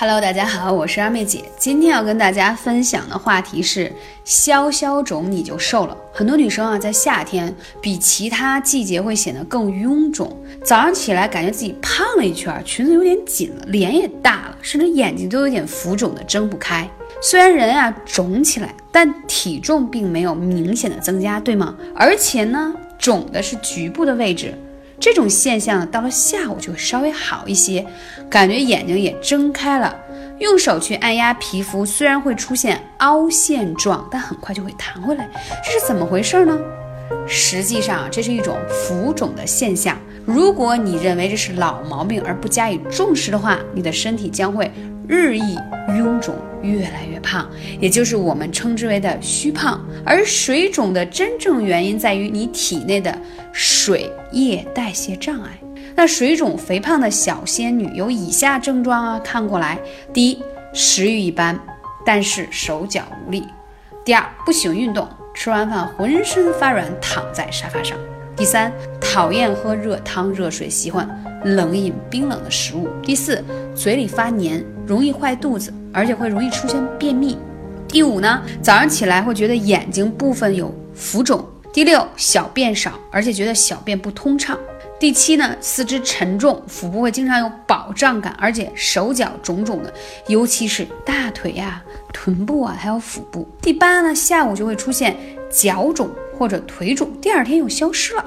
Hello，大家好，我是二妹姐。今天要跟大家分享的话题是消消肿你就瘦了。很多女生啊，在夏天比其他季节会显得更臃肿，早上起来感觉自己胖了一圈，裙子有点紧了，脸也大了，甚至眼睛都有点浮肿的睁不开。虽然人啊肿起来，但体重并没有明显的增加，对吗？而且呢，肿的是局部的位置。这种现象到了下午就会稍微好一些，感觉眼睛也睁开了。用手去按压皮肤，虽然会出现凹陷状，但很快就会弹回来。这是怎么回事呢？实际上，这是一种浮肿的现象。如果你认为这是老毛病而不加以重视的话，你的身体将会日益臃肿，越来越胖，也就是我们称之为的虚胖。而水肿的真正原因在于你体内的水液代谢障碍。那水肿肥胖的小仙女有以下症状啊，看过来：第一，食欲一般，但是手脚无力；第二，不喜欢运动。吃完饭浑身发软，躺在沙发上。第三，讨厌喝热汤热水，喜欢冷饮冰冷的食物。第四，嘴里发黏，容易坏肚子，而且会容易出现便秘。第五呢，早上起来会觉得眼睛部分有浮肿。第六，小便少，而且觉得小便不通畅。第七呢，四肢沉重，腹部会经常有饱胀感，而且手脚肿肿的，尤其是大腿呀、臀部啊，还有腹部。第八呢，下午就会出现脚肿或者腿肿，第二天又消失了。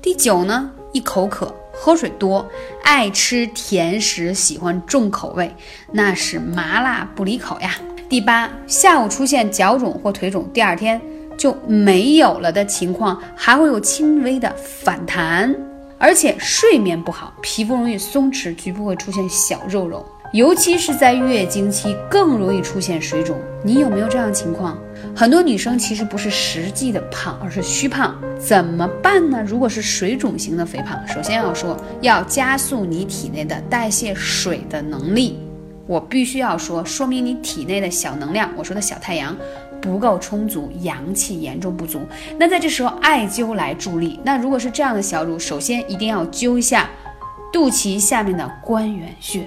第九呢，一口渴，喝水多，爱吃甜食，喜欢重口味，那是麻辣不离口呀。第八，下午出现脚肿或腿肿，第二天就没有了的情况，还会有轻微的反弹。而且睡眠不好，皮肤容易松弛，局部会出现小肉肉，尤其是在月经期更容易出现水肿。你有没有这样情况？很多女生其实不是实际的胖，而是虚胖，怎么办呢？如果是水肿型的肥胖，首先要说要加速你体内的代谢水的能力。我必须要说，说明你体内的小能量，我说的小太阳。不够充足，阳气严重不足。那在这时候，艾灸来助力。那如果是这样的小乳，首先一定要灸一下肚脐下面的关元穴，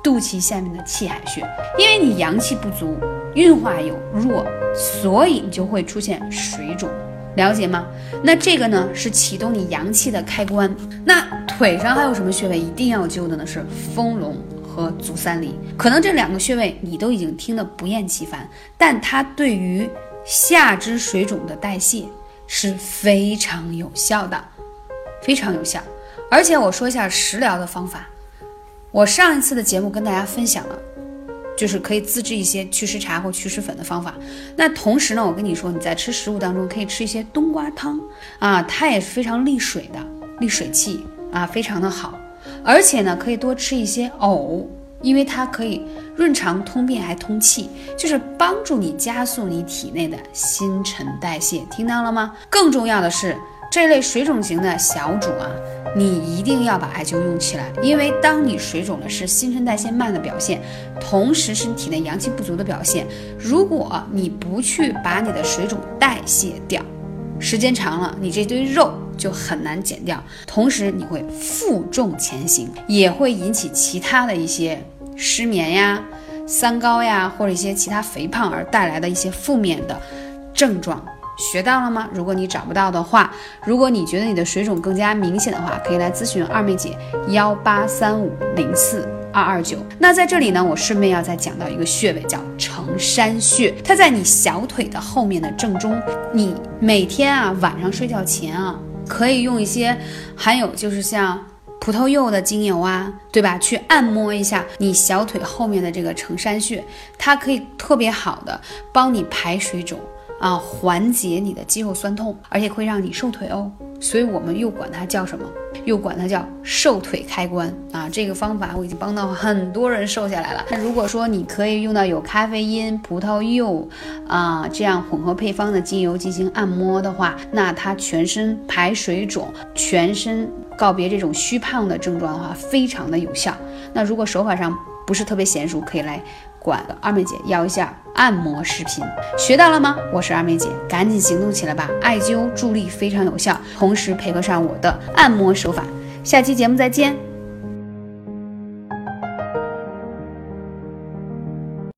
肚脐下面的气海穴，因为你阳气不足，运化有弱，所以你就会出现水肿，了解吗？那这个呢是启动你阳气的开关。那腿上还有什么穴位一定要灸的呢？是丰隆。和足三里，可能这两个穴位你都已经听得不厌其烦，但它对于下肢水肿的代谢是非常有效的，非常有效。而且我说一下食疗的方法，我上一次的节目跟大家分享了，就是可以自制一些祛湿茶或祛湿粉的方法。那同时呢，我跟你说，你在吃食物当中可以吃一些冬瓜汤啊，它也是非常利水的，利水气啊，非常的好。而且呢，可以多吃一些藕，因为它可以润肠通便，还通气，就是帮助你加速你体内的新陈代谢。听到了吗？更重要的是，这类水肿型的小主啊，你一定要把艾灸用起来，因为当你水肿的是新陈代谢慢的表现，同时是体内阳气不足的表现。如果你不去把你的水肿代谢掉，时间长了，你这堆肉。就很难减掉，同时你会负重前行，也会引起其他的一些失眠呀、三高呀，或者一些其他肥胖而带来的一些负面的症状。学到了吗？如果你找不到的话，如果你觉得你的水肿更加明显的话，可以来咨询二妹姐幺八三五零四二二九。那在这里呢，我顺便要再讲到一个穴位，叫承山穴，它在你小腿的后面的正中。你每天啊晚上睡觉前啊。可以用一些含有就是像葡萄柚的精油啊，对吧？去按摩一下你小腿后面的这个承山穴，它可以特别好的帮你排水肿。啊，缓解你的肌肉酸痛，而且会让你瘦腿哦。所以我们又管它叫什么？又管它叫瘦腿开关啊。这个方法我已经帮到很多人瘦下来了。那如果说你可以用到有咖啡因、葡萄柚啊这样混合配方的精油进行按摩的话，那它全身排水肿，全身告别这种虚胖的症状的话，非常的有效。那如果手法上不是特别娴熟，可以来。管二妹姐要一下按摩视频，学到了吗？我是二妹姐，赶紧行动起来吧！艾灸助力非常有效，同时配合上我的按摩手法，下期节目再见。